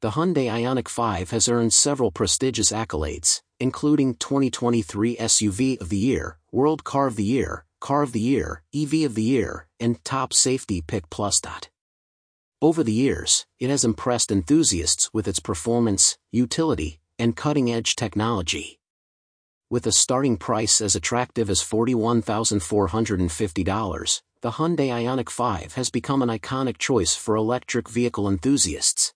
The Hyundai Ioniq 5 has earned several prestigious accolades, including 2023 SUV of the Year, World Car of the Year, Car of the Year, EV of the Year, and Top Safety Pick Plus. Over the years, it has impressed enthusiasts with its performance, utility, and cutting-edge technology. With a starting price as attractive as $41,450, the Hyundai Ioniq 5 has become an iconic choice for electric vehicle enthusiasts.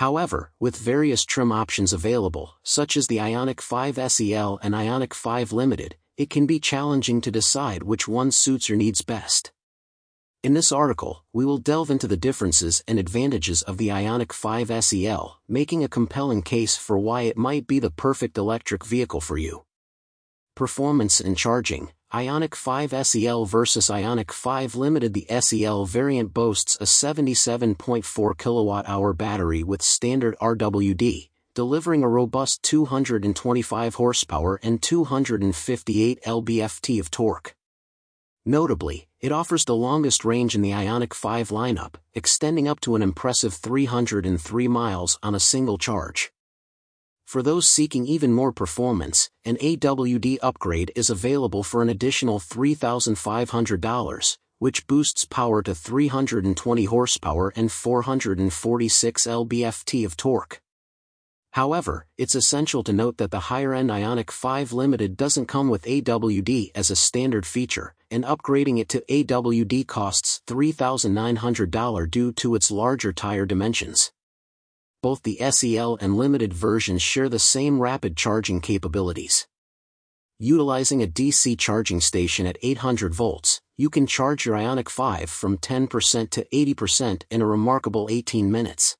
However, with various trim options available, such as the Ioniq 5 SEL and Ioniq 5 Limited, it can be challenging to decide which one suits your needs best. In this article, we will delve into the differences and advantages of the Ioniq 5 SEL, making a compelling case for why it might be the perfect electric vehicle for you. Performance and charging Ioniq 5 SEL versus Ioniq 5 Limited The SEL variant boasts a 77.4 kWh battery with standard RWD, delivering a robust 225 horsepower and 258 lb-ft of torque. Notably, it offers the longest range in the Ioniq 5 lineup, extending up to an impressive 303 miles on a single charge. For those seeking even more performance, an AWD upgrade is available for an additional $3,500, which boosts power to 320 horsepower and 446 lb-ft of torque. However, it's essential to note that the higher-end Ioniq 5 Limited doesn't come with AWD as a standard feature, and upgrading it to AWD costs $3,900 due to its larger tire dimensions both the SEL and limited versions share the same rapid charging capabilities. Utilizing a DC charging station at 800 volts, you can charge your Ioniq 5 from 10% to 80% in a remarkable 18 minutes.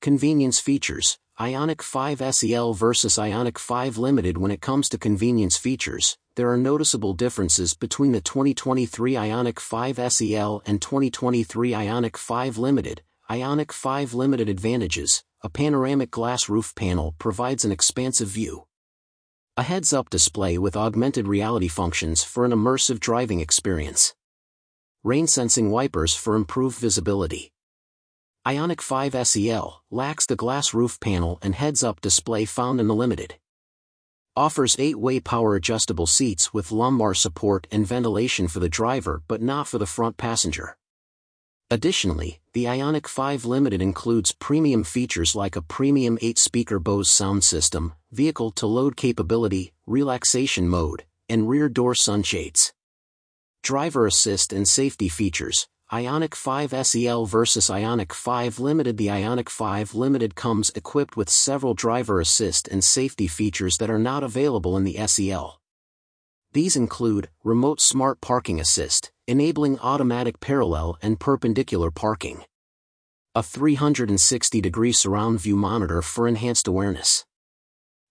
Convenience features Ioniq 5 SEL versus Ioniq 5 Limited When it comes to convenience features, there are noticeable differences between the 2023 Ioniq 5 SEL and 2023 Ioniq 5 Limited, Ioniq 5 limited advantages, a panoramic glass roof panel provides an expansive view. A heads-up display with augmented reality functions for an immersive driving experience. Rain-sensing wipers for improved visibility. Ioniq 5 SEL lacks the glass roof panel and heads-up display found in the Limited. Offers 8-way power-adjustable seats with lumbar support and ventilation for the driver but not for the front passenger. Additionally, the Ioniq 5 Limited includes premium features like a premium 8-speaker Bose sound system, vehicle-to-load capability, relaxation mode, and rear door sunshades. Driver assist and safety features, Ioniq 5 SEL versus Ioniq 5 Limited The Ioniq 5 Limited comes equipped with several driver assist and safety features that are not available in the SEL. These include, Remote Smart Parking Assist, enabling automatic parallel and perpendicular parking. A 360-degree surround view monitor for enhanced awareness.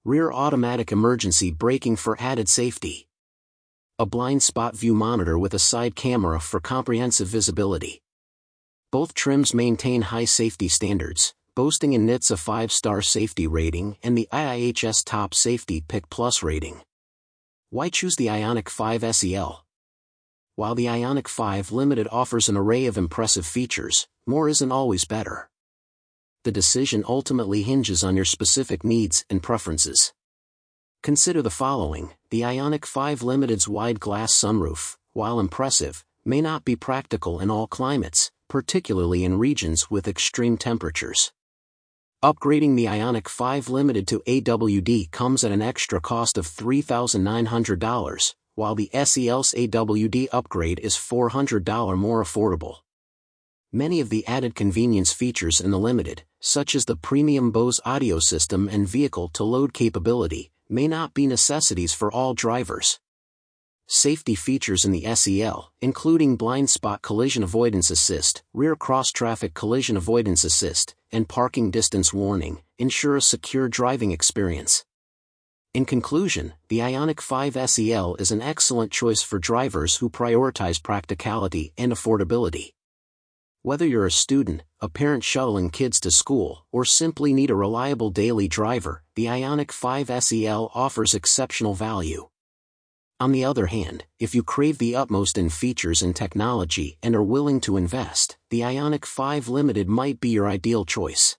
Rear automatic emergency braking for added safety. A blind spot view monitor with a side camera for comprehensive visibility. Both trims maintain high safety standards, boasting in NHTSA a 5-star safety rating and the IIHS Top Safety Pick Plus rating. Why choose the Ioniq 5 SEL? While the Ioniq 5 Limited offers an array of impressive features, more isn't always better. The decision ultimately hinges on your specific needs and preferences. Consider the following, the Ioniq 5 Limited's wide glass sunroof, while impressive, may not be practical in all climates, particularly in regions with extreme temperatures. Upgrading the Ioniq 5 Limited to AWD comes at an extra cost of $3,900, while the SEL's AWD upgrade is $400 more affordable. Many of the added convenience features in the Limited, such as the premium Bose audio system and vehicle-to-load capability, may not be necessities for all drivers. Safety features in the SEL, including blind spot collision avoidance assist, rear cross-traffic collision avoidance assist, and parking distance warning, ensure a secure driving experience. In conclusion, the Ioniq 5 SEL is an excellent choice for drivers who prioritize practicality and affordability. Whether you're a student, a parent shuttling kids to school, or simply need a reliable daily driver, the Ioniq 5 SEL offers exceptional value. On the other hand, if you crave the utmost in features and technology and are willing to invest, the Ioniq 5 Limited might be your ideal choice.